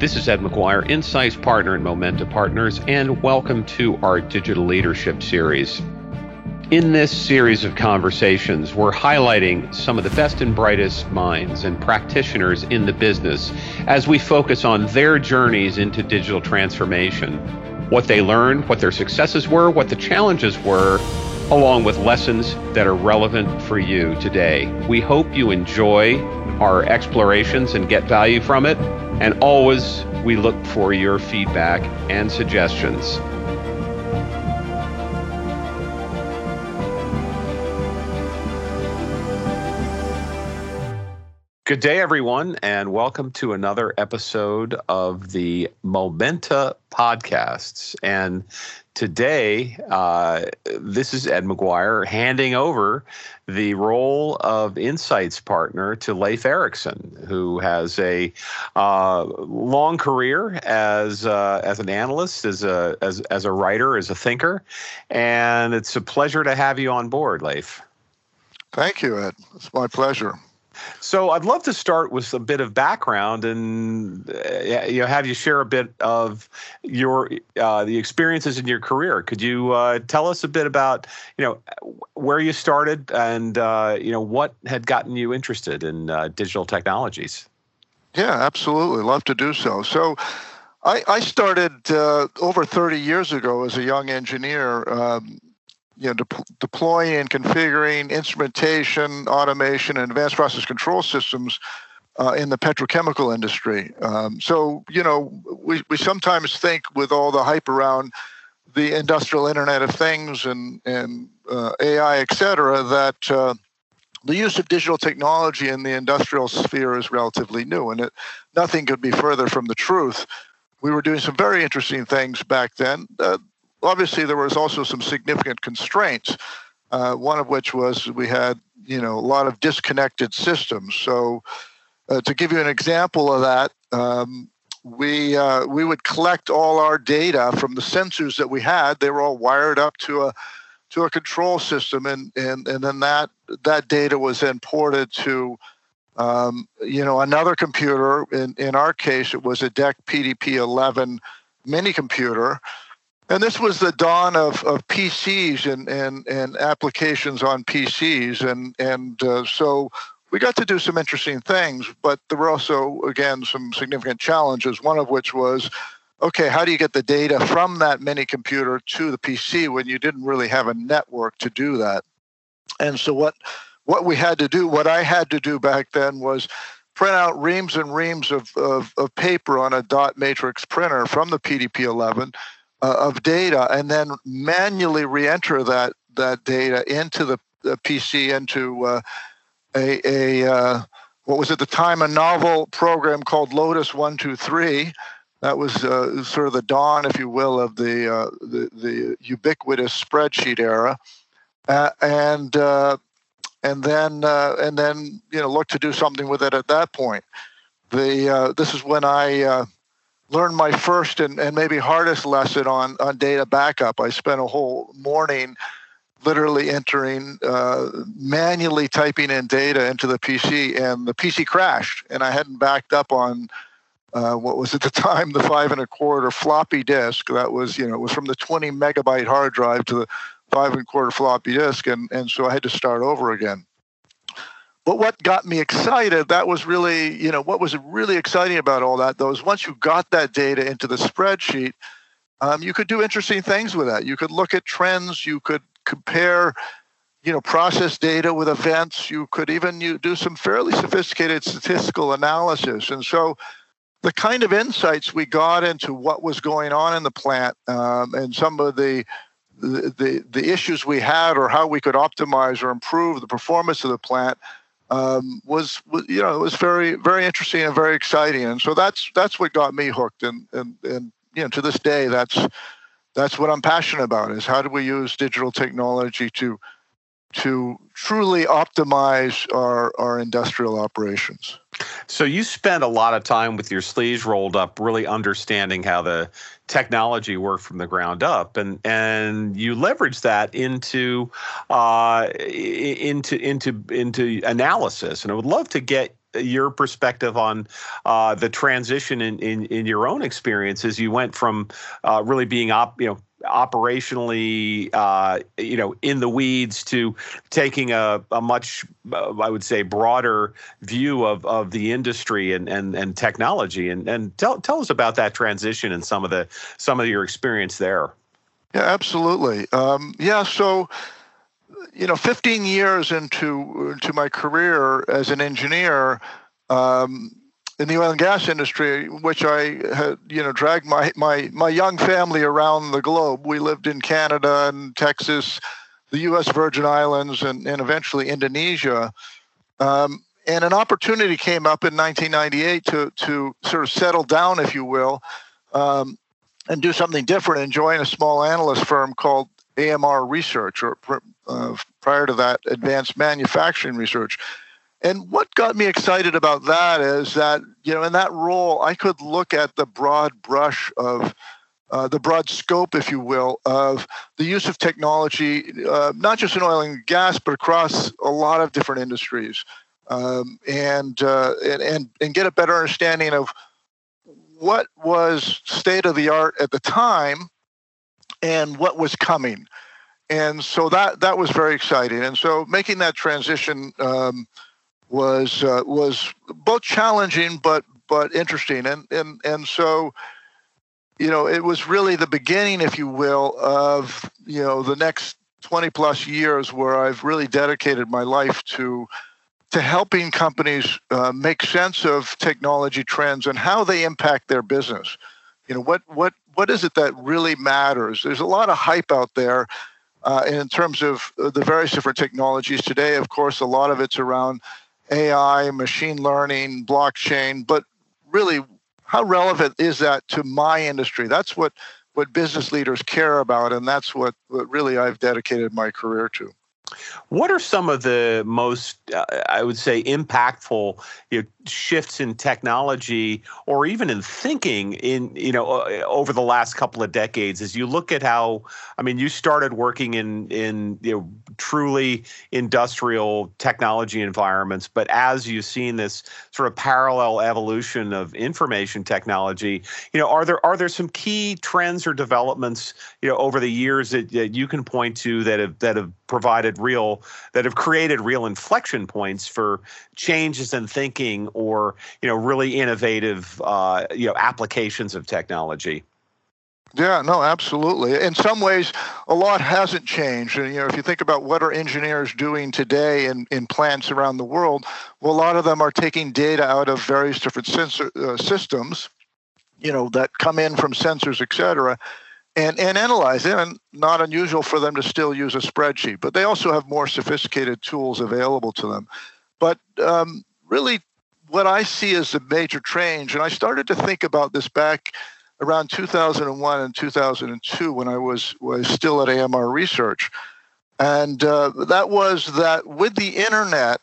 This is Ed Maguire, Insights Partner and Momenta Partners, and welcome to our Digital Leadership Series. In this series of conversations, we're highlighting some of the best and brightest minds and practitioners in the business as we focus on their journeys into digital transformation, what they learned, what their successes were, what the challenges were, along with lessons that are relevant for you today. We hope you enjoy our explorations and get value from it. And always, we look for your feedback and suggestions. Good day, everyone, and welcome to another episode of the Momenta podcasts. And today, uh, this is Ed Maguire handing over the role of insights partner to Leif Eriksen, who has a uh, long career as uh, as an analyst, as a as as a writer, as a thinker, and it's a pleasure to have you on board, Leif. Thank you, Ed. It's my pleasure. So I'd love to start with a bit of background and uh, you know have you share a bit of your uh, the experiences in your career. Could you uh, tell us a bit about you know where you started and uh, you know what had gotten you interested in uh, digital technologies? Yeah, absolutely. Love to do so. So. I, I started uh, over 30 years ago as a young engineer um, you know, de- deploying and configuring instrumentation, automation, and advanced process control systems uh, in the petrochemical industry. Um, so, you know, we, we sometimes think with all the hype around the industrial Internet of Things and, and uh, AI, et cetera, that uh, the use of digital technology in the industrial sphere is relatively new, and it, nothing could be further from the truth. We were doing some very interesting things back then. Obviously there was also some significant constraints. Uh, one of which was we had you know a lot of disconnected systems. So uh, to give you an example of that, um, we uh, we would collect all our data from the sensors that we had. They were all wired up to a to a control system, and and and then that that data was then ported to um, you know another computer. In in our case, it was a DEC PDP-11 mini computer and this was the dawn of, of PCs and, and, and applications on PCs. And, and uh, so we got to do some interesting things, but there were also, again, some significant challenges, one of which was okay, how do you get the data from that mini computer to the PC when you didn't really have a network to do that? And so what what we had to do, what I had to do back then was print out reams and reams of, of, of paper on a dot matrix printer from the PDP-11 uh, of data and then manually re-enter that that data into the, the PC into uh, a, a uh, what was at the time a novel program called Lotus One Two Three. That was uh, sort of the dawn, if you will, of the uh, the, the, ubiquitous spreadsheet era, uh, and and then and then you know look to do something with it at that point. The this is when I learned my first and, and maybe hardest lesson on, on data backup. I spent a whole morning literally entering, uh, manually typing in data into the PC, and the PC crashed, and I hadn't backed up on. Uh, what was at the time the five and a quarter floppy disk that was you know it was from the 20 megabyte hard drive to the five and a quarter floppy disk and and so i had to start over again but what got me excited, that was really, you know, what was really exciting about all that, though, is once you got that data into the spreadsheet, um, you could do interesting things with that. You could look at trends, you could compare, you know, process data with events, you could even you do some fairly sophisticated statistical analysis. And so the kind of insights we got into what was going on in the plant um, and some of the the, the, the issues we had or how we could optimize or improve the performance of the plant um, was, was, you know it was very very interesting and very exciting and so that's that's what got me hooked and and and you know to this day that's that's what I'm passionate about is how do we use digital technology to to truly optimize our, our industrial operations. So you spent a lot of time with your sleeves rolled up, really understanding how the technology work from the ground up, and and you leverage that into uh, into into into analysis. And I would love to get your perspective on uh, the transition in, in in your own experiences. You went from uh, really being op, you know operationally, uh, you know, in the weeds to taking a, a much, uh, I would say, broader view of, of the industry and, and, and technology. And, and tell, tell us about that transition and some of the some of your experience there. Yeah, absolutely. Um, yeah, so you know, 15 years into into my career as an engineer. Um, in the oil and gas industry, which I had, you know, dragged my, my, my young family around the globe. We lived in Canada and Texas, the U.S. Virgin Islands, and, and eventually Indonesia. Um, and an opportunity came up in 1998 to, to sort of settle down, if you will, um, and do something different and join a small analyst firm called AMR Research, or uh, prior to that, Advanced Manufacturing Research. And what got me excited about that is that, you know, in that role, I could look at the broad brush of uh, the broad scope, if you will, of the use of technology, uh, not just in oil and gas, but across a lot of different industries, um, and, uh, and, and and get a better understanding of what was state of the art at the time, and what was coming, and so that that was very exciting. And so making that transition. Um, was uh, was both challenging but but interesting. And and and so you know it was really the beginning if you will of you know the next 20 plus years where I've really dedicated my life to to helping companies uh, make sense of technology trends and how they impact their business. You know what what what is it that really matters? There's a lot of hype out there uh, in terms of uh, the various different technologies today. Of course a lot of it's around AI, machine learning, blockchain, but really, how relevant is that to my industry? That's what what business leaders care about, and that's what, what really I've dedicated my career to. What are some of the most, uh, I would say, impactful you know, shifts in technology or even in thinking in you know over the last couple of decades? As you look at how, I mean, you started working in in you know truly industrial technology environments, but as you've seen this sort of parallel evolution of information technology, you know, are there are there some key trends or developments you know over the years that, that you can point to that have that have provided real that have created real inflection points for changes in thinking or you know really innovative uh, you know applications of technology yeah, no, absolutely. In some ways, a lot hasn't changed. And, you know, if you think about what are engineers doing today in, in plants around the world, well, a lot of them are taking data out of various different sensor uh, systems, you know, that come in from sensors, et cetera, and, and analyze it. And not unusual for them to still use a spreadsheet, but they also have more sophisticated tools available to them. But um, really, what I see as a major change, and I started to think about this back around 2001 and 2002 when I was was still at AMR Research, and uh, that was that with the internet,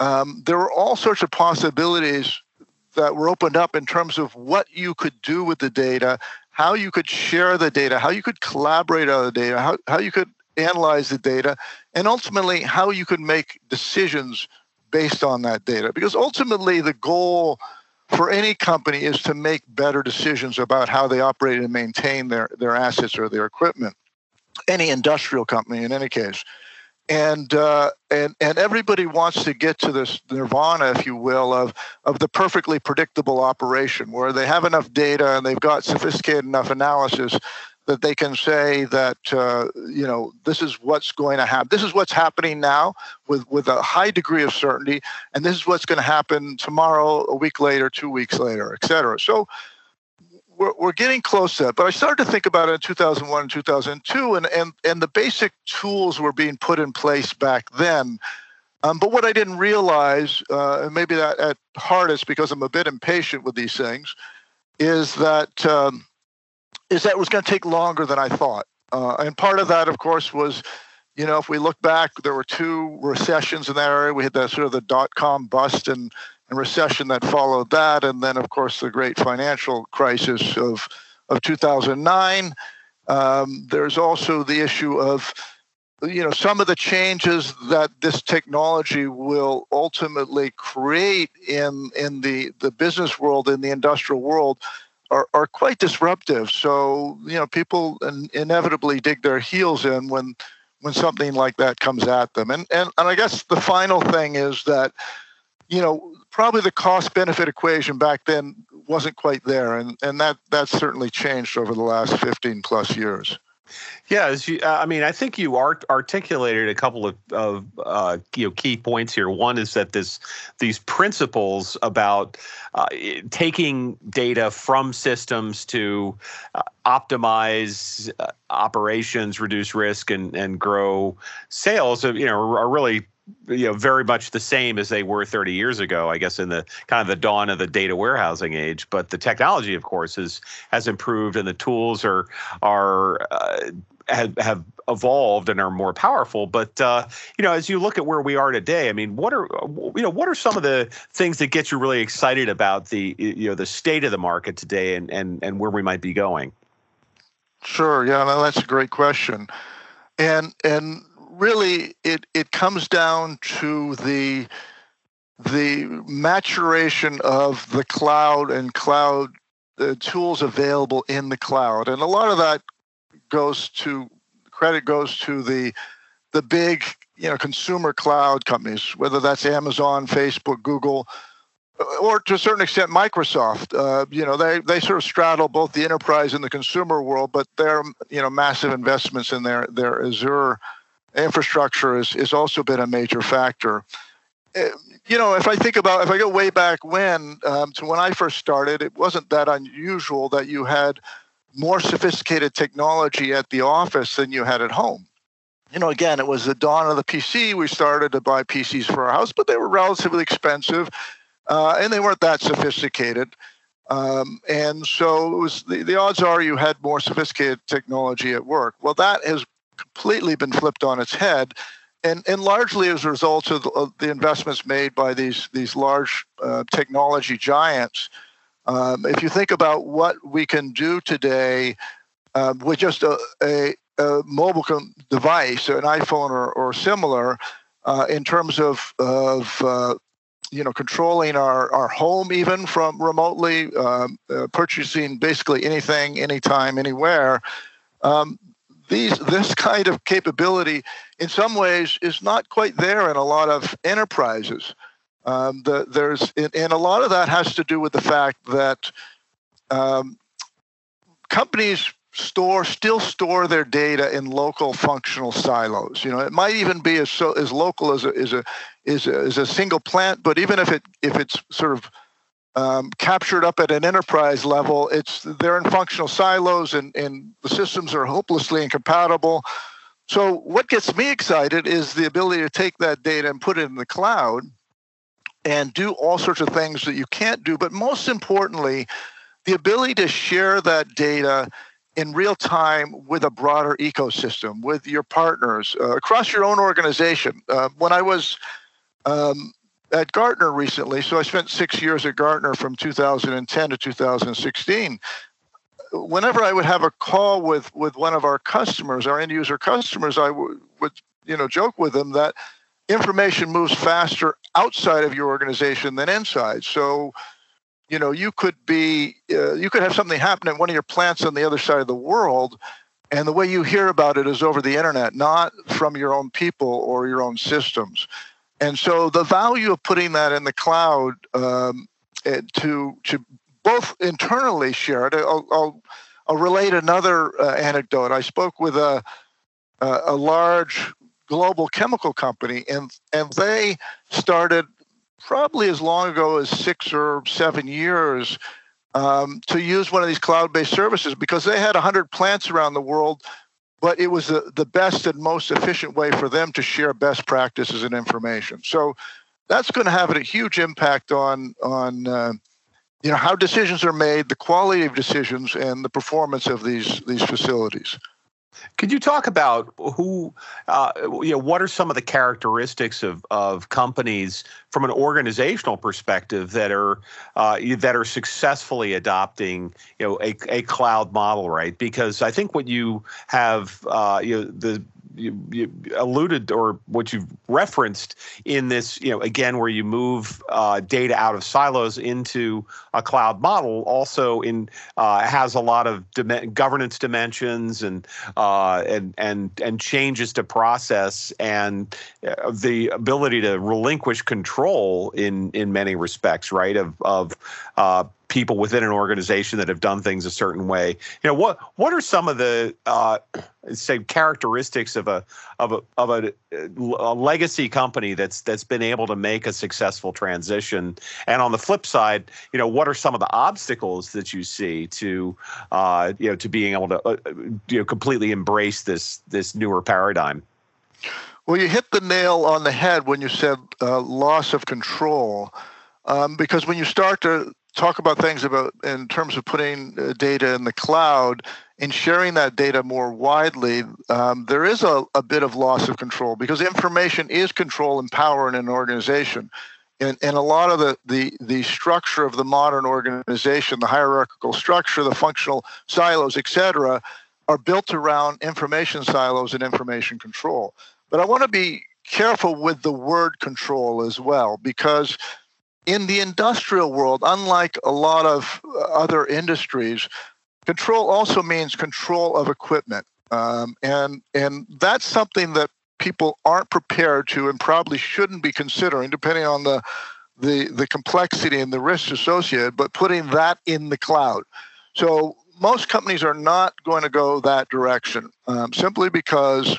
um, there were all sorts of possibilities that were opened up in terms of what you could do with the data, how you could share the data, how you could collaborate on the data, how, how you could analyze the data, and ultimately how you could make decisions based on that data. Because ultimately, the goal for any company is to make better decisions about how they operate and maintain their, their assets or their equipment. Any industrial company, in any case. And uh, and and everybody wants to get to this nirvana, if you will, of of the perfectly predictable operation where they have enough data and they've got sophisticated enough analysis that they can say that uh, you know this is what's going to happen. This is what's happening now with with a high degree of certainty, and this is what's going to happen tomorrow, a week later, two weeks later, et cetera. So we're, we're getting close to that. But I started to think about it in 2001 and 2002, and and and the basic tools were being put in place back then. Um, but what I didn't realize, uh, and maybe that at is because I'm a bit impatient with these things, is that um, is that it was going to take longer than I thought. Uh, and part of that, of course, was, you know, if we look back, there were two recessions in that area. We had the sort of the dot com bust and, and recession that followed that, and then, of course, the great financial crisis of of 2009. Um, there's also the issue of you know some of the changes that this technology will ultimately create in in the the business world in the industrial world are, are quite disruptive. So you know people in, inevitably dig their heels in when when something like that comes at them. And and, and i guess the final thing is that you know probably the cost benefit equation back then wasn't quite there. And and that that's certainly changed over the last 15 plus years yeah, you, uh, I mean, I think you art- articulated a couple of, of uh, you know key points here. One is that this these principles about uh, taking data from systems to uh, optimize uh, operations, reduce risk, and and grow sales, uh, you know, are really you know very much the same as they were 30 years ago i guess in the kind of the dawn of the data warehousing age. But the technology of course has has improved and the tools are are uh, have, have evolved and are more powerful. But uh, you know as you look at where we are today i mean what are you know what are some of the things that get you really excited about the you know the state of the market today and and and where we might be going? Sure. Yeah that's a great question. And and really it it comes down to the the maturation of the cloud and cloud the tools available in the cloud. And a lot of that goes to credit goes to the the big you know consumer cloud companies whether that's amazon facebook google or to a certain extent microsoft. Uh, you know they, they sort of straddle both the enterprise and the consumer world but they're you know massive investments in their their azure infrastructure has, has also been a major factor. Uh, you know, if I think about, if I go way back when, um, to when I first started, it wasn't that unusual that you had more sophisticated technology at the office than you had at home. You know, again, it was the dawn of the PC. We started to buy PCs for our house, but they were relatively expensive uh, and they weren't that sophisticated. Um, and so it was the, the odds are you had more sophisticated technology at work. Well, that has completely been flipped on its head. And, and largely as a result of the, of the investments made by these, these large uh, technology giants. Um, if you think about what we can do today uh, with just a, a, a mobile com- device, an iPhone or, or similar, uh, in terms of, of uh, you know controlling our, our home even from remotely, um, uh, purchasing basically anything, anytime, anywhere. Um, these this kind of capability in some ways is not quite there in a lot of enterprises. Um, the, there's and a lot of that has to do with the fact that um, companies store still store their data in local functional silos. You know it might even be as so as local as a is a is a, as a single plant but even if it if it's sort of um, captured up at an enterprise level. It's they're in functional silos, and, and the systems are hopelessly incompatible. So what gets me excited is the ability to take that data and put it in the cloud and do all sorts of things that you can't do. But most importantly, the ability to share that data in real time with a broader ecosystem, with your partners uh, across your own organization. Uh, when I was um, at Gartner recently. So I spent six years at Gartner from 2010 to 2016. Whenever I would have a call with with one of our customers, our end user customers, I w- would you know joke with them that information moves faster outside of your organization than inside. So you know you could be uh, you could have something happen at one of your plants on the other side of the world and the way you hear about it is over the internet not from your own people or your own systems and so the value of putting that in the cloud um, eh, to to both internally share it. I'll, I'll, I'll relate another uh, anecdote. I spoke with a a large global chemical company, and and they started probably as long ago as six or seven years um, to use one of these cloud-based services because they had 100 plants around the world but it was the, the best and most efficient way for them to share best practices and information. So that's going to have a huge impact on on uh, you know how decisions are made, the quality of decisions, and the performance of these these facilities. Could you talk about who, uh, you know, what are some of the characteristics of, of companies from an organizational perspective that are uh, that are successfully adopting, you know, a, a cloud model, right? Because I think what you have, uh, you know, the you, you, alluded or what you've referenced in this, you know, again, where you move uh, data out of silos into a cloud model, also in uh, has a lot of governance dimensions and uh, and and and changes to process and uh, the ability to relinquish control in in many respects, right? Of of uh, people within an organization that have done things a certain way. You know, what what are some of the uh, say characteristics of a of a of a, a, legacy company that's that's been able to make a successful transition? And on the flip side, you know, what are some of the obstacles that you see to uh, you know to being able to uh, you know completely embrace this this newer paradigm? Well, you hit the nail on the head when you said uh, loss of control. Um, because when you start to talk about things about in terms of putting uh, data in the cloud and sharing that data more widely, um, there is a, a bit of loss of control because information is control and power in an organization. And, and a lot of the, the, the structure of the modern organization, the hierarchical structure, the functional silos, et cetera, are built around information silos and information control. But I want to be careful with the word control as well, because in the industrial world, unlike a lot of other industries, control also means control of equipment. Um, and, and that's something that people aren't prepared to and probably shouldn't be considering, depending on the, the, the complexity and the risks associated, but putting that in the cloud. So most companies are not going to go that direction um, simply because,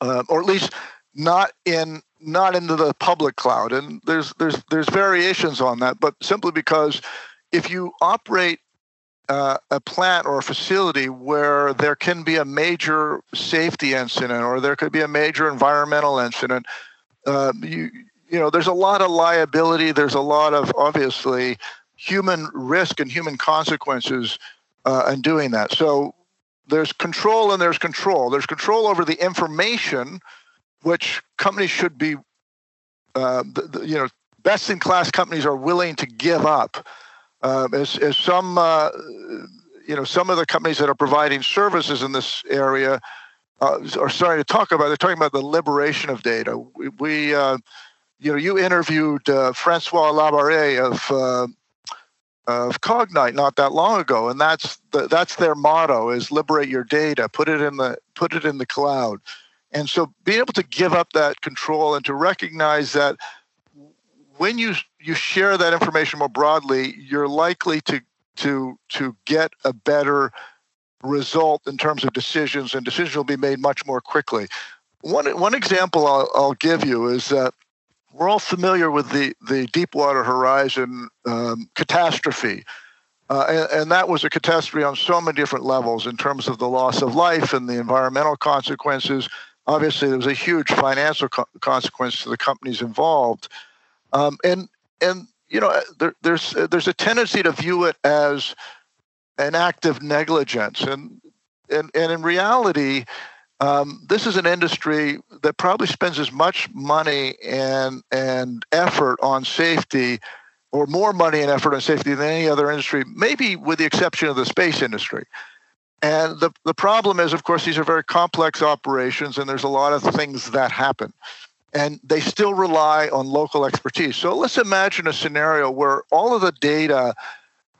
uh, or at least not in not into the public cloud. And there's there's there's variations on that but simply because if you operate uh, a plant or a facility where there can be a major safety incident or there could be a major environmental incident uh, you you know there's a lot of liability. There's a lot of obviously human risk and human consequences uh, in doing that. So there's control and there's control. There's control over the information which companies should be, uh, the, the, you know, best in class companies are willing to give up. Um, as, as some, uh, you know, some of the companies that are providing services in this area uh, are starting to talk about. They're talking about the liberation of data. We, we uh, you know, you interviewed uh, Francois Laborie of uh, of Cognite not that long ago, and that's the, that's their motto: is liberate your data, put it in the put it in the cloud. And so being able to give up that control and to recognize that when you you share that information more broadly, you're likely to to to get a better result in terms of decisions, and decisions will be made much more quickly. One one example I'll, I'll give you is that we're all familiar with the the Deepwater Horizon um, catastrophe. Uh, and, and, that was a catastrophe on so many different levels in terms of the loss of life and the environmental consequences, obviously there was a huge financial co- consequence to the companies involved, um, and and you know there, there's there's a tendency to view it as an act of negligence, and and and in reality. Um, this is an industry that probably spends as much money and and effort on safety, or more money and effort on safety than any other industry, maybe with the exception of the space industry. And the, the problem is, of course, these are very complex operations and there's a lot of things that happen. And they still rely on local expertise. So let's imagine a scenario where all of the data,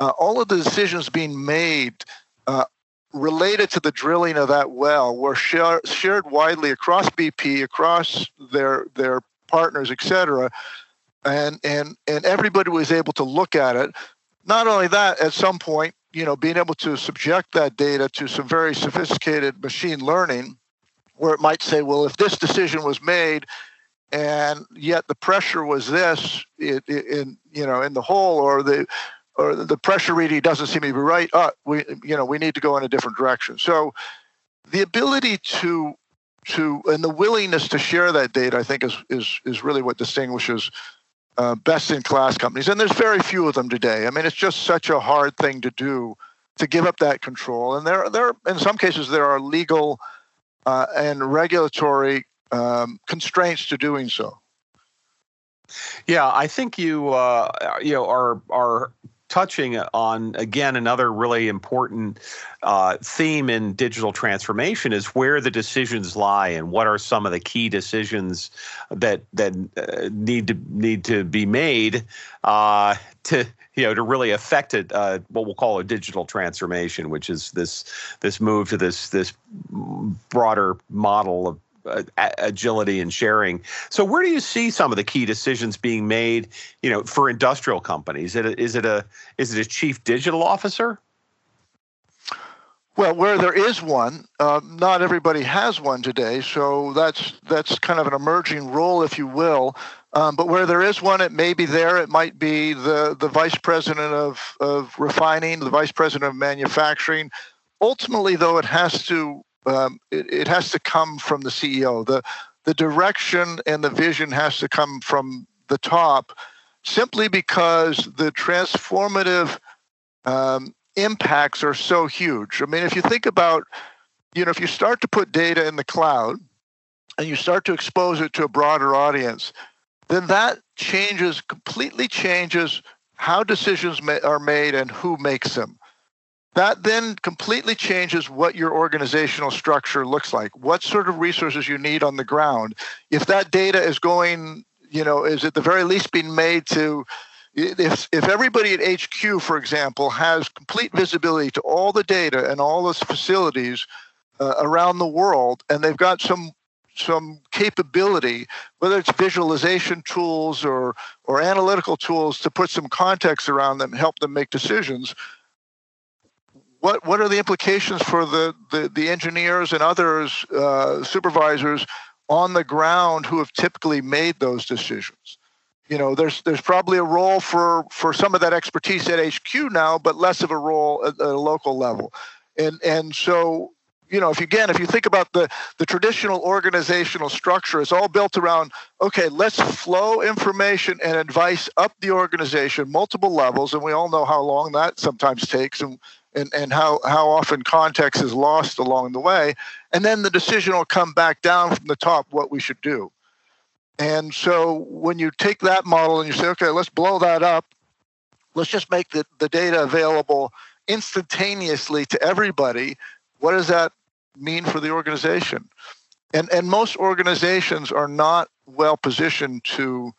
uh, all of the decisions being made uh, related to the drilling of that well were share, shared widely across BP, across their, their partners, et cetera. And, and, and everybody was able to look at it. Not only that, at some point, you know, being able to subject that data to some very sophisticated machine learning, where it might say, well, if this decision was made, and yet the pressure was this in, in you know in the hole, or the or the pressure reading doesn't seem to be right. Uh, we you know we need to go in a different direction. So the ability to to and the willingness to share that data, I think, is is is really what distinguishes uh, best in class companies, and there's very few of them today. I mean, it's just such a hard thing to do to give up that control, and there, there, in some cases, there are legal uh, and regulatory um, constraints to doing so. Yeah, I think you, uh, you know, are are touching on again another really important uh, theme in digital transformation is where the decisions lie and what are some of the key decisions that that uh, need to need to be made uh, to you know to really affect it uh, what we'll call a digital transformation, which is this this move to this this broader model of uh, agility and sharing. So, where do you see some of the key decisions being made? You know, for industrial companies, is it a, is it a is it a chief digital officer? Well, where there is one, uh, not everybody has one today, so that's that's kind of an emerging role, if you will. Um, but where there is one, it may be there. It might be the the vice president of of refining, the vice president of manufacturing. Ultimately, though, it has to um, it, it has to come from the CEO. the The direction and the vision has to come from the top, simply because the transformative um, impacts are so huge. I mean, if you think about, you know, if you start to put data in the cloud and you start to expose it to a broader audience, then that changes, completely changes how decisions ma- are made and who makes them. That then completely changes what your organizational structure looks like, what sort of resources you need on the ground. If that data is going, you know, is at the very least being made to if if everybody at HQ, for example, has complete visibility to all the data and all the facilities uh, around the world, and they've got some some capability, whether it's visualization tools or or analytical tools to put some context around them, help them make decisions. What what are the implications for the the, the engineers and others uh, supervisors on the ground who have typically made those decisions? you know there's there's probably a role for for some of that expertise at HQ now, but less of a role at a local level, and and so you know if you, again if you think about the the traditional organizational structure, it's all built around okay, let's flow information and advice up the organization, multiple levels, and we all know how long that sometimes takes, and and, and how, how often context is lost along the way. And then the decision will come back down from the top what we should do. And so when you take that model and you say, okay, let's blow that up, let's just make the, the data available instantaneously to everybody, what does that mean for the organization? And, and most organizations are not well positioned to,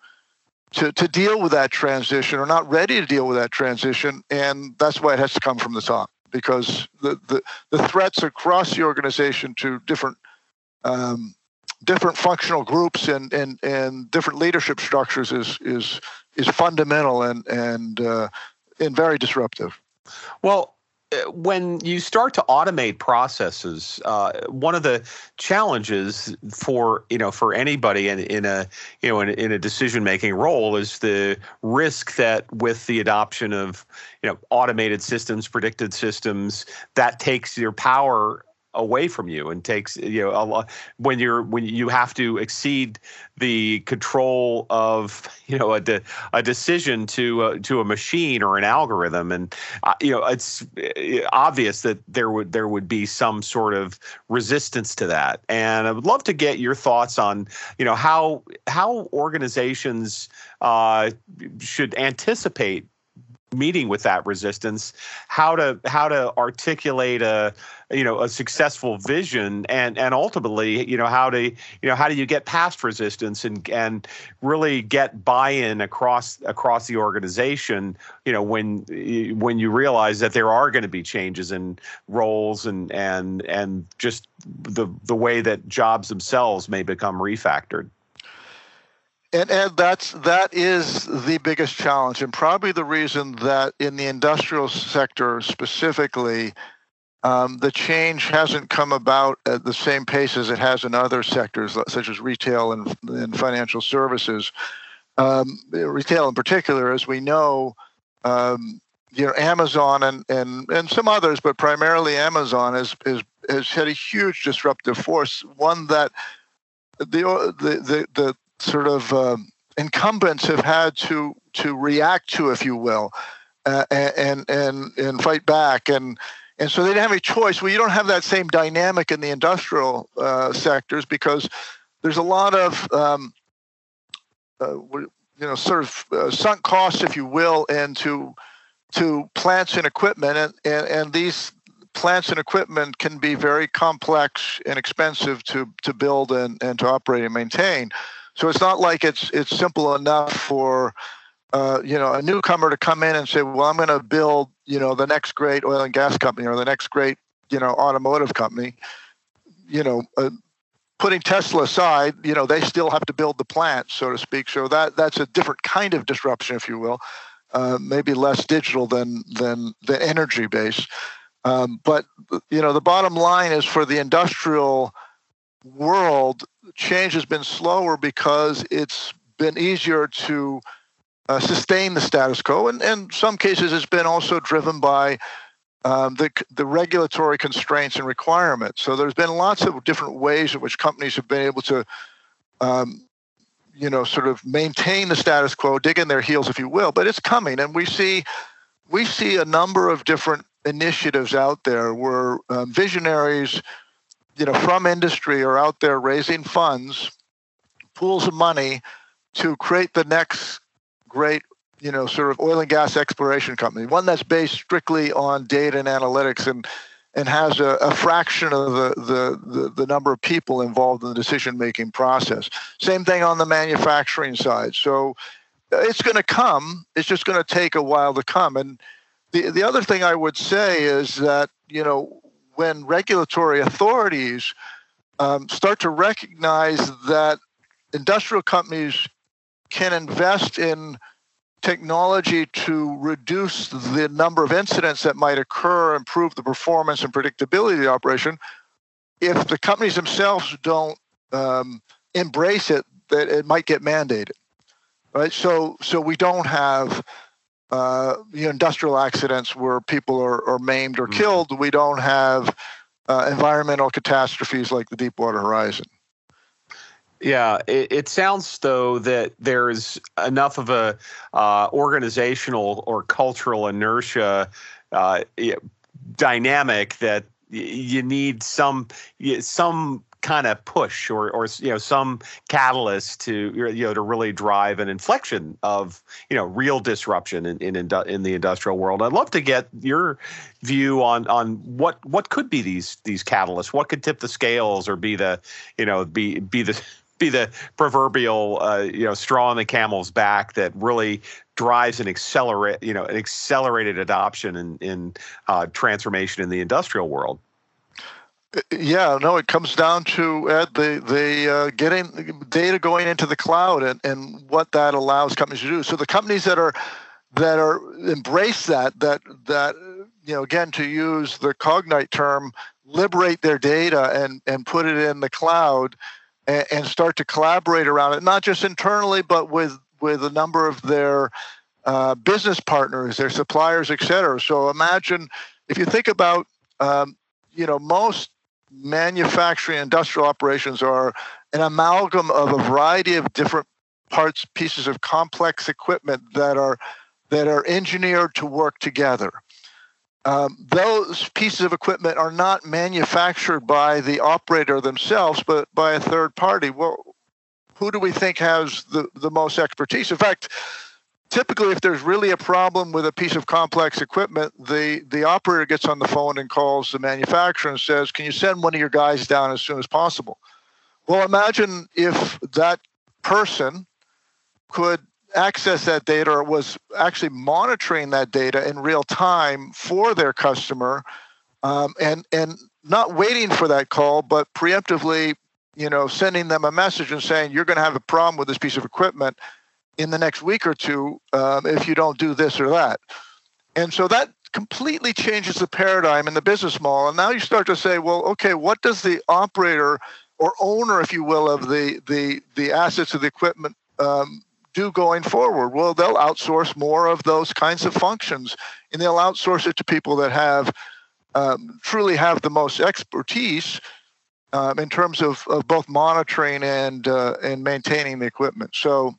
to, to deal with that transition or not ready to deal with that transition. And that's why it has to come from the top because the, the, the threats across the organization to different um, different functional groups and and and different leadership structures is is is fundamental and and uh, and very disruptive. Well, when you start to automate processes, uh, one of the challenges for you know for anybody in, in a you know in, in a decision making role is the risk that with the adoption of you know automated systems, predicted systems, that takes your power away from you and takes you know a lot when you're when you have to exceed the control of you know a de, a decision to uh, to a machine or an algorithm. And uh, you know it's uh, obvious that there would there would be some sort of resistance to that. And I would love to get your thoughts on you know how how organizations uh, should anticipate meeting with that resistance how to how to articulate a you know a successful vision and and ultimately you know how to you know how do you get past resistance and and really get buy-in across across the organization you know when when you realize that there are going to be changes in roles and and and just the the way that jobs themselves may become refactored and and that's that is the biggest challenge, and probably the reason that in the industrial sector specifically, um, the change hasn't come about at the same pace as it has in other sectors, such as retail and, and financial services. Um, retail, in particular, as we know, um, you know, Amazon and, and and some others, but primarily Amazon has has has had a huge disruptive force. One that the the, the sort of um, incumbents have had to to react to, if you will, uh, and and and fight back, and and so they didn't have any choice. Well, you don't have that same dynamic in the industrial uh, sectors because there's a lot of um, uh, you know sort of uh, sunk costs, if you will, into to plants and equipment, and, and, and these plants and equipment can be very complex and expensive to to build and, and to operate and maintain. So it's not like it's it's simple enough for uh, you know a newcomer to come in and say, well, I'm going to build you know the next great oil and gas company or the next great you know automotive company. You know, uh, putting Tesla aside, you know they still have to build the plant, so to speak. So that that's a different kind of disruption, if you will. Uh, maybe less digital than than the energy base. Um, but you know, the bottom line is for the industrial world, change has been slower because it's been easier to uh, sustain the status quo, and in some cases, it's been also driven by um, the the regulatory constraints and requirements. So there's been lots of different ways in which companies have been able to. Um, you know, sort of maintain the status quo, dig in their heels, if you will, but it's coming, and we see we see a number of different initiatives out there where um, visionaries, you know, from industry are out there raising funds, pools of money to create the next great, you know, sort of oil and gas exploration company, one that's based strictly on data and analytics and and has a, a fraction of the, the, the, the number of people involved in the decision making process. Same thing on the manufacturing side. So uh, it's going to come. It's just going to take a while to come. And the, the other thing I would say is that, you know, when regulatory authorities um, start to recognize that industrial companies can invest in technology to reduce the number of incidents that might occur, improve the performance and predictability of the operation, if the companies themselves don't um, embrace it, that it might get mandated, right? So, so we don't have uh, you know, industrial accidents where people are, are maimed or mm-hmm. killed. We don't have uh, environmental catastrophes like the Deepwater Horizon. Yeah, it, it, sounds though that there's enough of a uh, organizational or cultural inertia uh, dynamic that you need some some kind of push or or you know some catalyst to you know to really drive an inflection of you know real disruption in in, in the industrial world. I'd love to get your view on on what what could be these these catalysts. What could tip the scales or be the you know be be the be the proverbial uh, you know straw on the camel's back that really drives an accelerate you know an accelerated adoption in in uh, transformation in the industrial world. Yeah, no, it comes down to Ed, the the uh, getting data going into the cloud and, and what that allows companies to do. So the companies that are that are embrace that that that you know again to use the Cognite term, liberate their data and and put it in the cloud and, and start to collaborate around it, not just internally but with with a number of their uh, business partners, their suppliers, et cetera. So imagine if you think about um, you know most manufacturing industrial operations are an amalgam of a variety of different parts pieces of complex equipment that are that are engineered to work together. Um, those pieces of equipment are not manufactured by the operator themselves but by a third party. Well who do we think has the, the most expertise? In fact typically if there's really a problem with a piece of complex equipment the the operator gets on the phone and calls the manufacturer and says can you send one of your guys down as soon as possible? Well imagine if that person could access that data or was actually monitoring that data in real time for their customer um, and and not waiting for that call but preemptively you know sending them a message and saying you're going to have a problem with this piece of equipment in the next week or two um, if you don't do this or that. And so that completely changes the paradigm in the business model. And now you start to say, well, okay, what does the operator or owner, if you will, of the the the assets of the equipment um, do going forward? Well, they'll outsource more of those kinds of functions, and they'll outsource it to people that have um, truly have the most expertise um, in terms of, of both monitoring and uh, and maintaining the equipment. So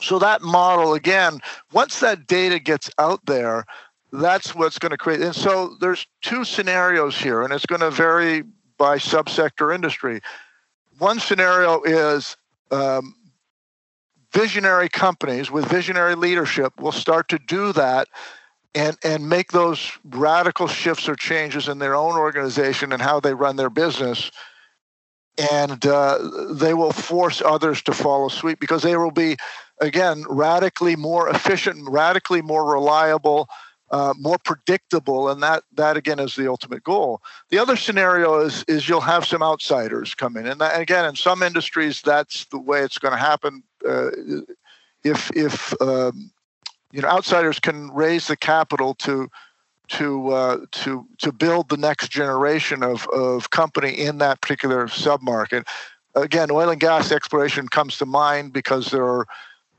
so that model again, once that data gets out there, that's what's going to create. And so there's two scenarios here, and it's going to vary by subsector industry. One scenario is um, visionary companies with visionary leadership will start to do that and and make those radical shifts or changes in their own organization and how they run their business and uh, they will force others to follow suit because they will be again radically more efficient radically more reliable uh, more predictable and that that again is the ultimate goal the other scenario is is you'll have some outsiders come in and, that, and again in some industries that's the way it's going to happen uh, if if um, you know outsiders can raise the capital to to uh, to to build the next generation of of company in that particular submarket. Again, oil and gas exploration comes to mind because they're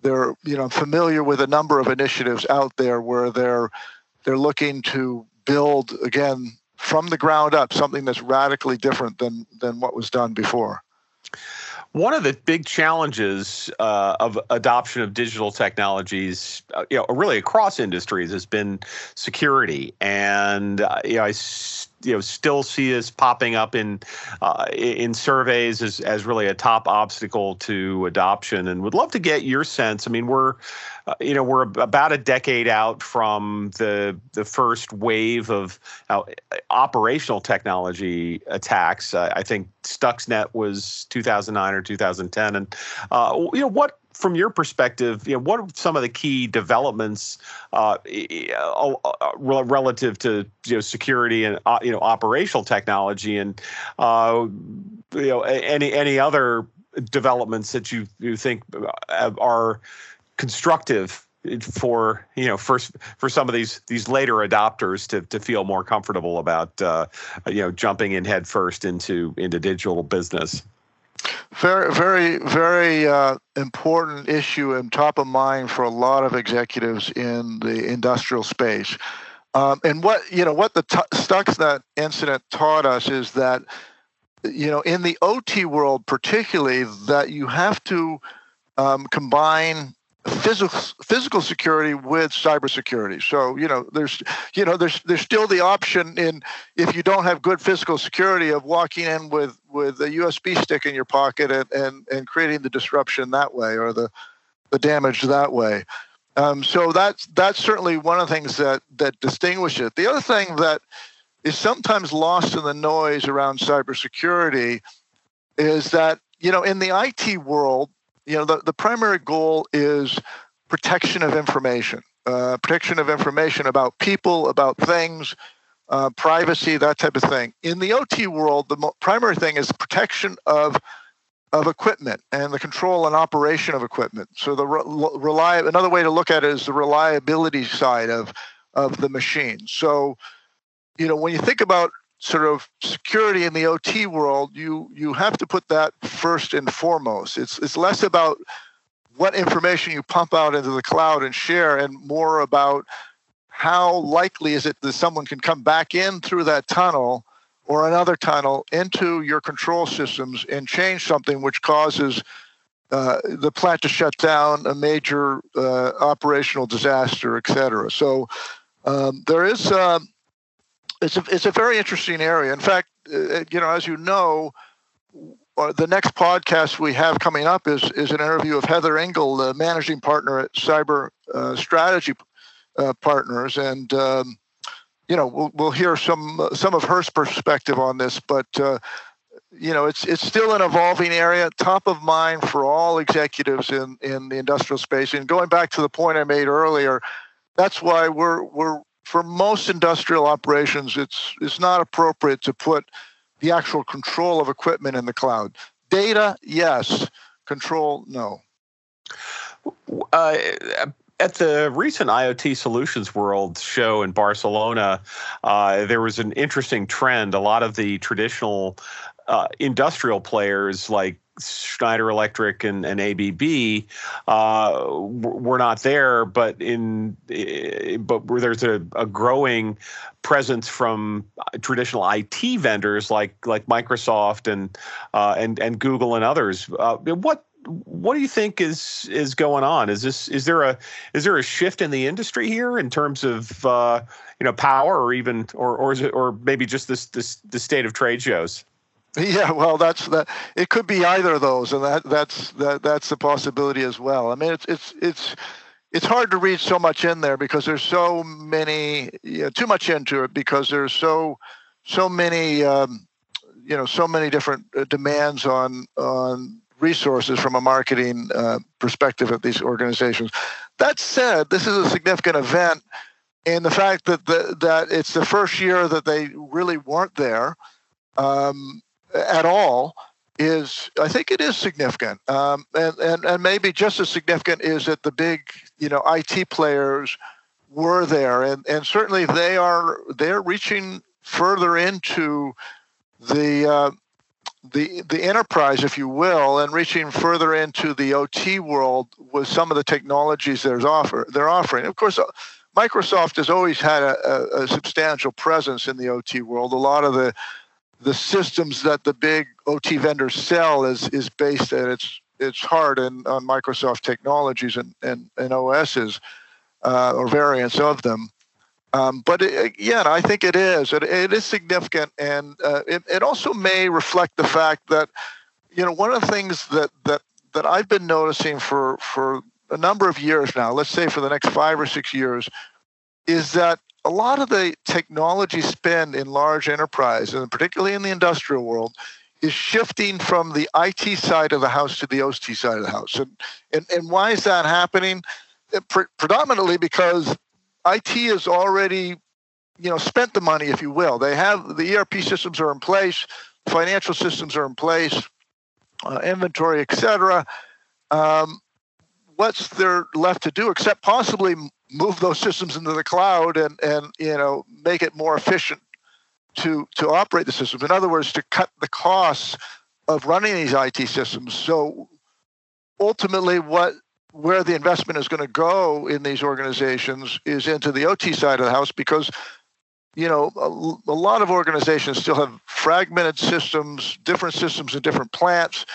they're you know familiar with a number of initiatives out there where they're they're looking to build again from the ground up something that's radically different than than what was done before. One of the big challenges uh, of adoption of digital technologies, uh, you know, really across industries, has been security, and uh, you know, I you know still see this popping up in uh, in surveys as as really a top obstacle to adoption. And would love to get your sense. I mean, we're uh, you know we're about a decade out from the the first wave of uh, operational technology attacks. I think Stuxnet was 2009 or 2010, and uh, you know what from your perspective, you know, what are some of the key developments uh, uh, uh relative to you know security and uh, you know operational technology, and uh, you know any any other developments that you you think uh, are constructive for you know first for some of these these later adopters to to feel more comfortable about you know jumping in headfirst into into digital business. Very, very, very uh, important issue and top of mind for a lot of executives in the industrial space. Um, and what you know, what the t- Stuxnet incident taught us is that you know, in the OT world, particularly, that you have to um, combine physical physical security with cybersecurity. So you know, there's you know, there's there's still the option in if you don't have good physical security of walking in with with a USB stick in your pocket and and, and creating the disruption that way or the the damage that way. Um, so that's that's certainly one of the things that that distinguish it. The other thing that is sometimes lost in the noise around cybersecurity is that you know in the IT world you know, the, the primary goal is protection of information, uh, protection of information about people, about things, uh, privacy, that type of thing. In the OT world, the mo- primary thing is protection of of equipment and the control and operation of equipment. So the re- rely another way to look at it is the reliability side of of the machine. So, you know, when you think about sort of security in the OT world, you you have to put that first and foremost. It's it's less about what information you pump out into the cloud and share, and more about how likely is it that someone can come back in through that tunnel or another tunnel into your control systems and change something which causes uh, the plant to shut down, a major uh, operational disaster, et cetera. So um, there is. Uh, it's a, it's a very interesting area. In fact, uh, you know, as you know, uh, the next podcast we have coming up is is an interview of Heather Engel, the managing partner at Cyber uh, Strategy uh, Partners, and um, you know we'll we'll hear some some of her perspective on this. But uh, you know, it's it's still an evolving area, top of mind for all executives in in the industrial space. And going back to the point I made earlier, that's why we're we're for most industrial operations, it's it's not appropriate to put the actual control of equipment in the cloud. Data, yes. Control, no. Uh, at the recent IoT Solutions World show in Barcelona, uh, there was an interesting trend. A lot of the traditional uh, industrial players like Schneider Electric and, and ABB uh, were not there, but in eh, but there's a, a growing presence from traditional IT vendors like like Microsoft and uh, and and Google and others. Uh, what what do you think is is going on? Is this is there a is there a shift in the industry here in terms of uh, you know power or even or or is it or maybe just this this the state of trade shows? Yeah, well, that's that. It could be either of those, and that that's that that's the possibility as well. I mean, it's it's it's it's hard to read so much in there because there's so many, you know, too much into it because there's so so many, um, you know, so many different uh, demands on on resources from a marketing uh, perspective at these organizations. That said, this is a significant event, and the fact that the, that it's the first year that they really weren't there um, at all is I think it is significant, um, and, and and maybe just as significant is that the big you know IT players were there, and and certainly they are they're reaching further into the uh, the the enterprise, if you will, and reaching further into the OT world with some of the technologies there's offer they're offering. Of course. Microsoft has always had a, a, a substantial presence in the OT world. A lot of the the systems that the big OT vendors sell is is based at its its heart and on Microsoft technologies and and, and OSs uh, or variants of them. Um, but it, yeah, I think it is. It, it is significant, and uh, it, it also may reflect the fact that you know one of the things that that that I've been noticing for for a number of years now, let's say for the next five or six years, is that a lot of the technology spend in large enterprise, and particularly in the industrial world, is shifting from the IT side of the house to the OT side of the house. And, and, and why is that happening? Pre- predominantly because IT has already you know, spent the money, if you will. They have the ERP systems are in place, financial systems are in place, uh, inventory, et cetera. Um, what's there left to do except possibly move those systems into the cloud and and you know make it more efficient to to operate the systems. In other words, to cut the costs of running these IT systems. So ultimately, what where the investment is going to go in these organizations is into the OT side of the house because you know a, a lot of organizations still have fragmented systems, different systems in different plants,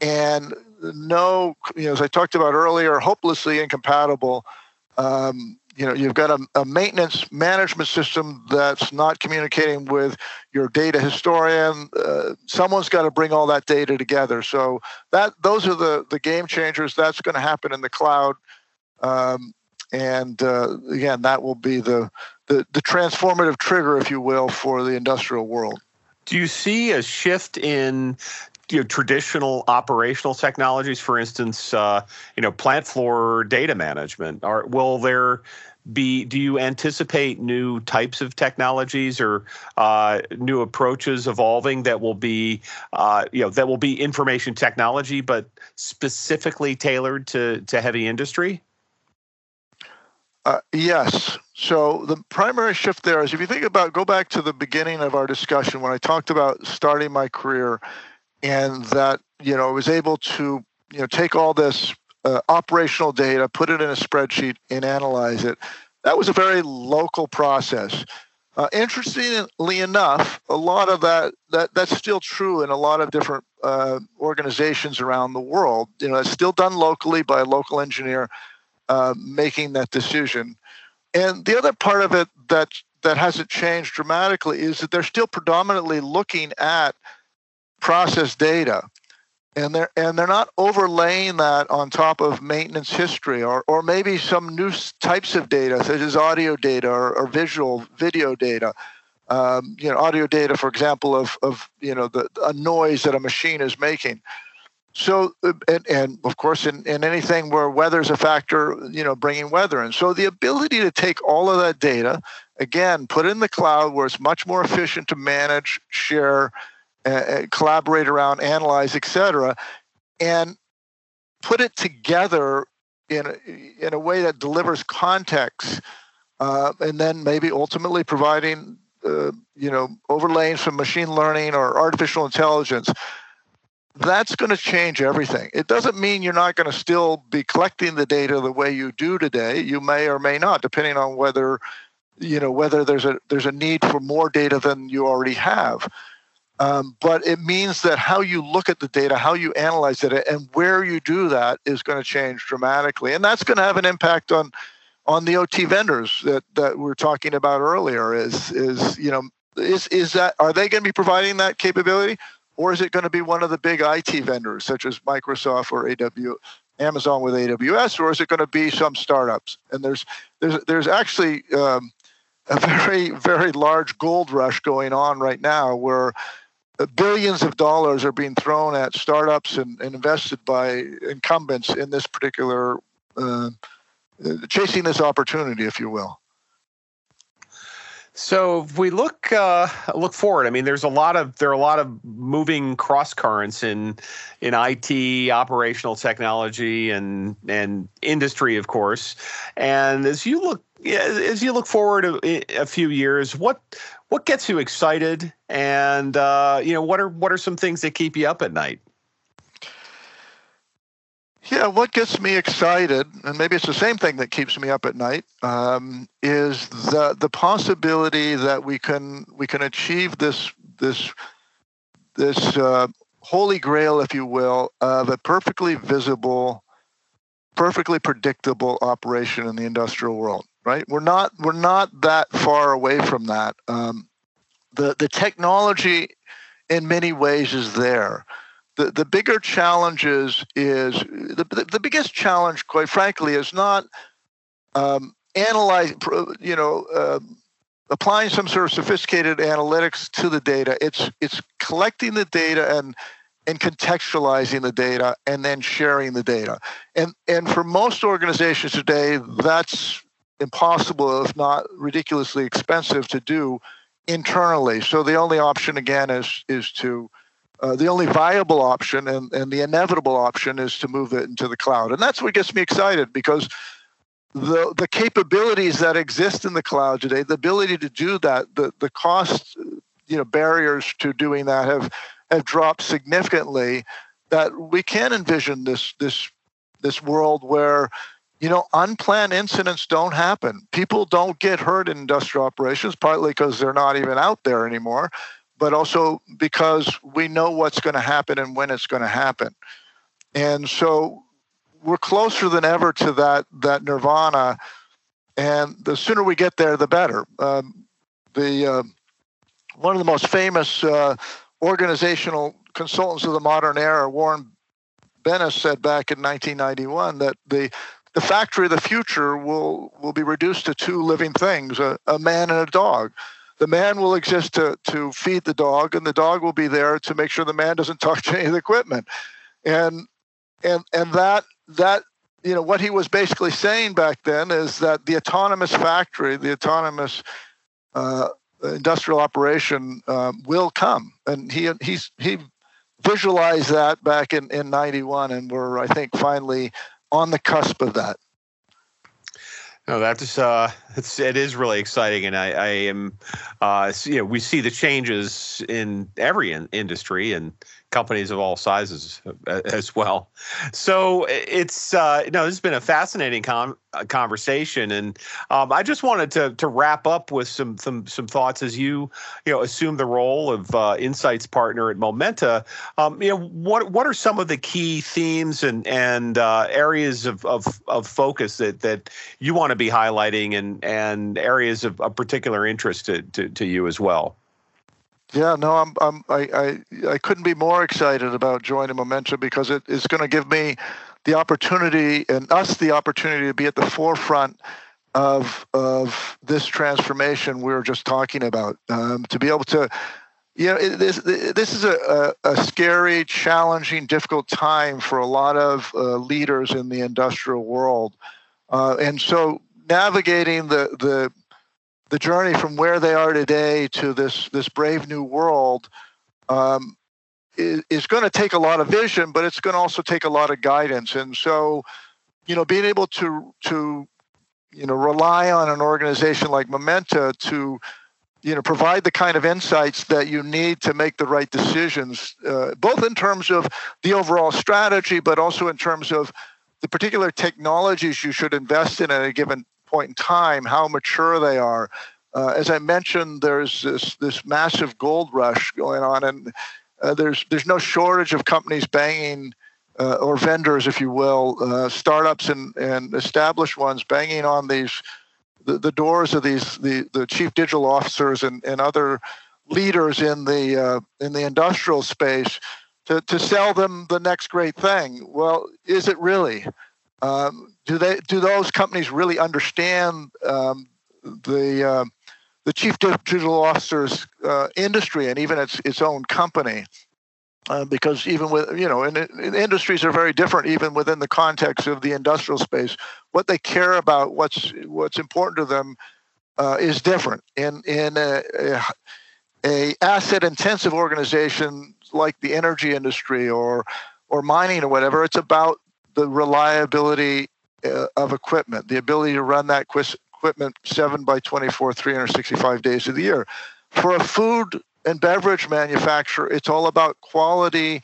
and no, you know, as I talked about earlier, hopelessly incompatible um, you know you've got a, a, maintenance management system that's not communicating with your data historian. Uh, someone's got to bring all that data together. So that those are the the game changers that's going to happen in the cloud. Um, and uh, again that will be the, the the transformative trigger if you will for the industrial world. Do you see a shift in you know traditional operational technologies for instance uh, you know plant floor data management are will there be do you anticipate new types of technologies or uh, new approaches evolving that will be uh, you know that will be information technology but specifically tailored to to heavy industry uh, yes. So the primary shift there is if you think about, go back to the beginning of our discussion when I talked about starting my career and that you know was able to you know take all this uh, operational data, put it in a spreadsheet, and analyze it. That was a very local process. Uh, interestingly enough, a lot of that, that that's still true in a lot of different uh, organizations around the world. You know, it's still done locally by a local engineer uh, making that decision. And the other part of it that that hasn't changed dramatically is that they're still predominantly looking at process data. And they're and they're not overlaying that on top of maintenance history or or maybe some new types of data such as audio data or, or visual video data. Um, you know audio data for example of of you know the a noise that a machine is making. So uh, and, and of course in, in anything where weather is a factor you know bringing weather in. So the ability to take all of that data again put in the cloud where it's much more efficient to manage share uh, collaborate around, analyze, etc., and put it together in a, in a way that delivers context, uh, and then maybe ultimately providing uh, you know overlaying some machine learning or artificial intelligence. That's going to change everything. It doesn't mean you're not going to still be collecting the data the way you do today. You may or may not, depending on whether you know whether there's a there's a need for more data than you already have. Um, but it means that how you look at the data, how you analyze it, and where you do that is going to change dramatically, and that's going to have an impact on on the OT vendors that that we are talking about earlier. Is is you know is is that are they going to be providing that capability, or is it going to be one of the big IT vendors such as Microsoft or AW, Amazon with AWS, or is it going to be some startups? And there's there's there's actually um, a very very large gold rush going on right now, where billions of dollars are being thrown at startups and, and invested by incumbents in this particular uh, chasing this opportunity, if you will. So if we look uh, look forward, I mean, there's a lot of there are a lot of moving cross currents in in IT, operational technology, and and industry, of course. And as you look as you look forward a, a few years, what what gets you excited, and uh, you know what are what are some things that keep you up at night? Yeah, what gets me excited, and maybe it's the same thing that keeps me up at night, um, is the the possibility that we can we can achieve this this this uh, holy grail, if you will, of a perfectly visible, perfectly predictable operation in the industrial world. Right? We're not we're not that far away from that. Um, the the technology, in many ways, is there the, the bigger challenges is the, the, the biggest challenge, quite frankly, is not um, analyze, you know, uh, applying some sort of sophisticated analytics to the data. It's it's collecting the data and and contextualizing the data and then sharing the data. And and for most organizations today, that's impossible, if not ridiculously expensive to do internally. So the only option again is is to uh, the only viable option and, and the inevitable option is to move it into the cloud. And that's what gets me excited because the the capabilities that exist in the cloud today, the ability to do that, the the cost you know barriers to doing that have have dropped significantly that we can envision this this this world where you know unplanned incidents don't happen people don't get hurt in industrial operations partly because they're not even out there anymore but also because we know what's going to happen and when it's going to happen. And so we're closer than ever to that that nirvana, and the sooner we get there, the better. Um, the uh, one of the most famous uh, organizational consultants of the modern era, Warren Bennis, said back in 1991 that the the factory of the future will will be reduced to two living things: a, a man and a dog. The man will exist to, to feed the dog and the dog will be there to make sure the man doesn't touch any of the equipment. And and and that that you know what he was basically saying back then is that the autonomous factory the autonomous uh, industrial operation um, will come. And he he's he visualized that back in in 91 and we're i think finally on the cusp of that. No, that's uh, it's it is really exciting, and I, I am, uh, you know, we see the changes in every in- industry, and companies of all sizes uh, as well. So it's uh, you know this has been a fascinating con- uh, conversation, and um, I just wanted to to wrap up with some some some thoughts as you you know assume the role of uh, insights partner at Momenta. Um, you know what what are some of the key themes and and uh, areas of, of of focus that that you want to be highlighting and and areas of, of particular interest to, to, to you as well. Yeah, no, I'm, I'm, I, I, I couldn't be more excited about joining Momentum because it is going to give me the opportunity and us the opportunity to be at the forefront of of this transformation we were just talking about. Um, to be able to, you know, it, this this is a, a, a, scary, challenging, difficult time for a lot of uh, leaders in the industrial world, uh, and so navigating the the the journey from where they are today to this this brave new world um, is, is going to take a lot of vision, but it's going to also take a lot of guidance. And so, you know, being able to to you know rely on an organization like Momenta to you know provide the kind of insights that you need to make the right decisions, uh, both in terms of the overall strategy, but also in terms of the particular technologies you should invest in at a given point in time, how mature they are. Uh, as I mentioned, there's this this massive gold rush going on, and uh, there's there's no shortage of companies banging, uh, or vendors, if you will, uh, startups and, and established ones banging on these the, the doors of these the, the chief digital officers and, and other leaders in the uh, in the industrial space to, to sell them the next great thing. Well, is it really? Um, do they do those companies really understand um, the uh, the chief digital officer's uh, industry and even its its own company? Uh, because even with you know, and, and industries are very different, even within the context of the industrial space. What they care about, what's what's important to them, uh, is different. In in a, a, a asset intensive organization like the energy industry or or mining or whatever, it's about the reliability uh, of equipment, the ability to run that equipment seven by 24, 365 days of the year. For a food and beverage manufacturer, it's all about quality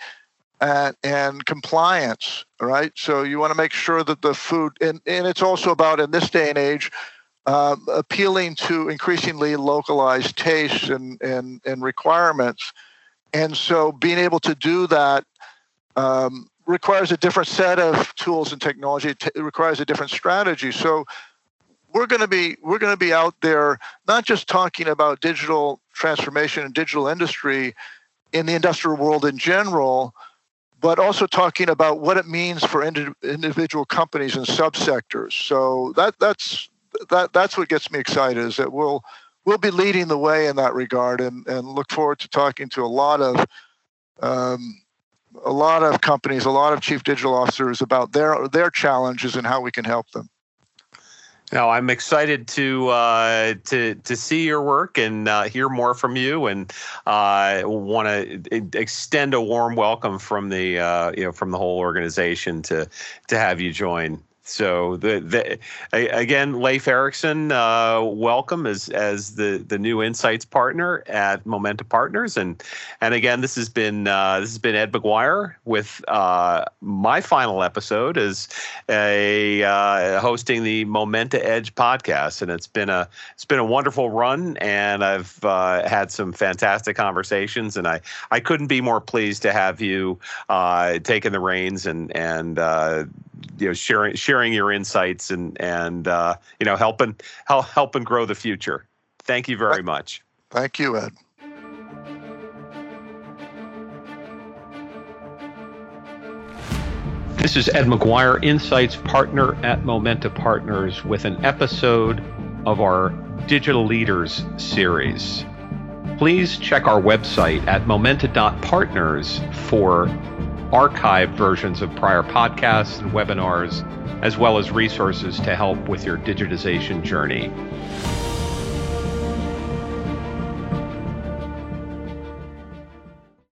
and, and compliance, right? So you want to make sure that the food, and, and it's also about in this day and age, um, appealing to increasingly localized tastes and, and, and requirements. And so being able to do that um, requires a different set of tools and technology. It, requires a different strategy. So we're going to be we're going to be out there not just talking about digital transformation and digital industry in the industrial world in general, but also talking about what it means for indi- individual companies and subsectors. So that that's that that's what gets me excited is that we'll we'll be leading the way in that regard, and and look forward to talking to a lot of. Um, a lot of companies, a lot of chief digital officers about their their challenges and how we can help them. Now, I'm excited to uh, to to see your work and uh, hear more from you, and uh, want to extend a warm welcome from the uh, you know from the whole organization to to have you join. So the, the again, Leif Eriksen, uh, welcome as as the the new insights partner at Momenta Partners, and and again, this has been uh, this has been Ed Maguire with uh, my final episode as a uh, hosting the Momenta Edge podcast, and it's been a it's been a wonderful run, and I've uh, had some fantastic conversations, and I I couldn't be more pleased to have you uh, taking the reins and and you know sharing sharing your insights and and uh, you know helping help helping grow the future. Thank you very much. Thank you, Ed. This is Ed Maguire, Insights Partner at Momenta Partners, with an episode of our Digital Leaders series. Please check our website at momenta.partners for archived versions of prior podcasts and webinars, as well as resources to help with your digitization journey.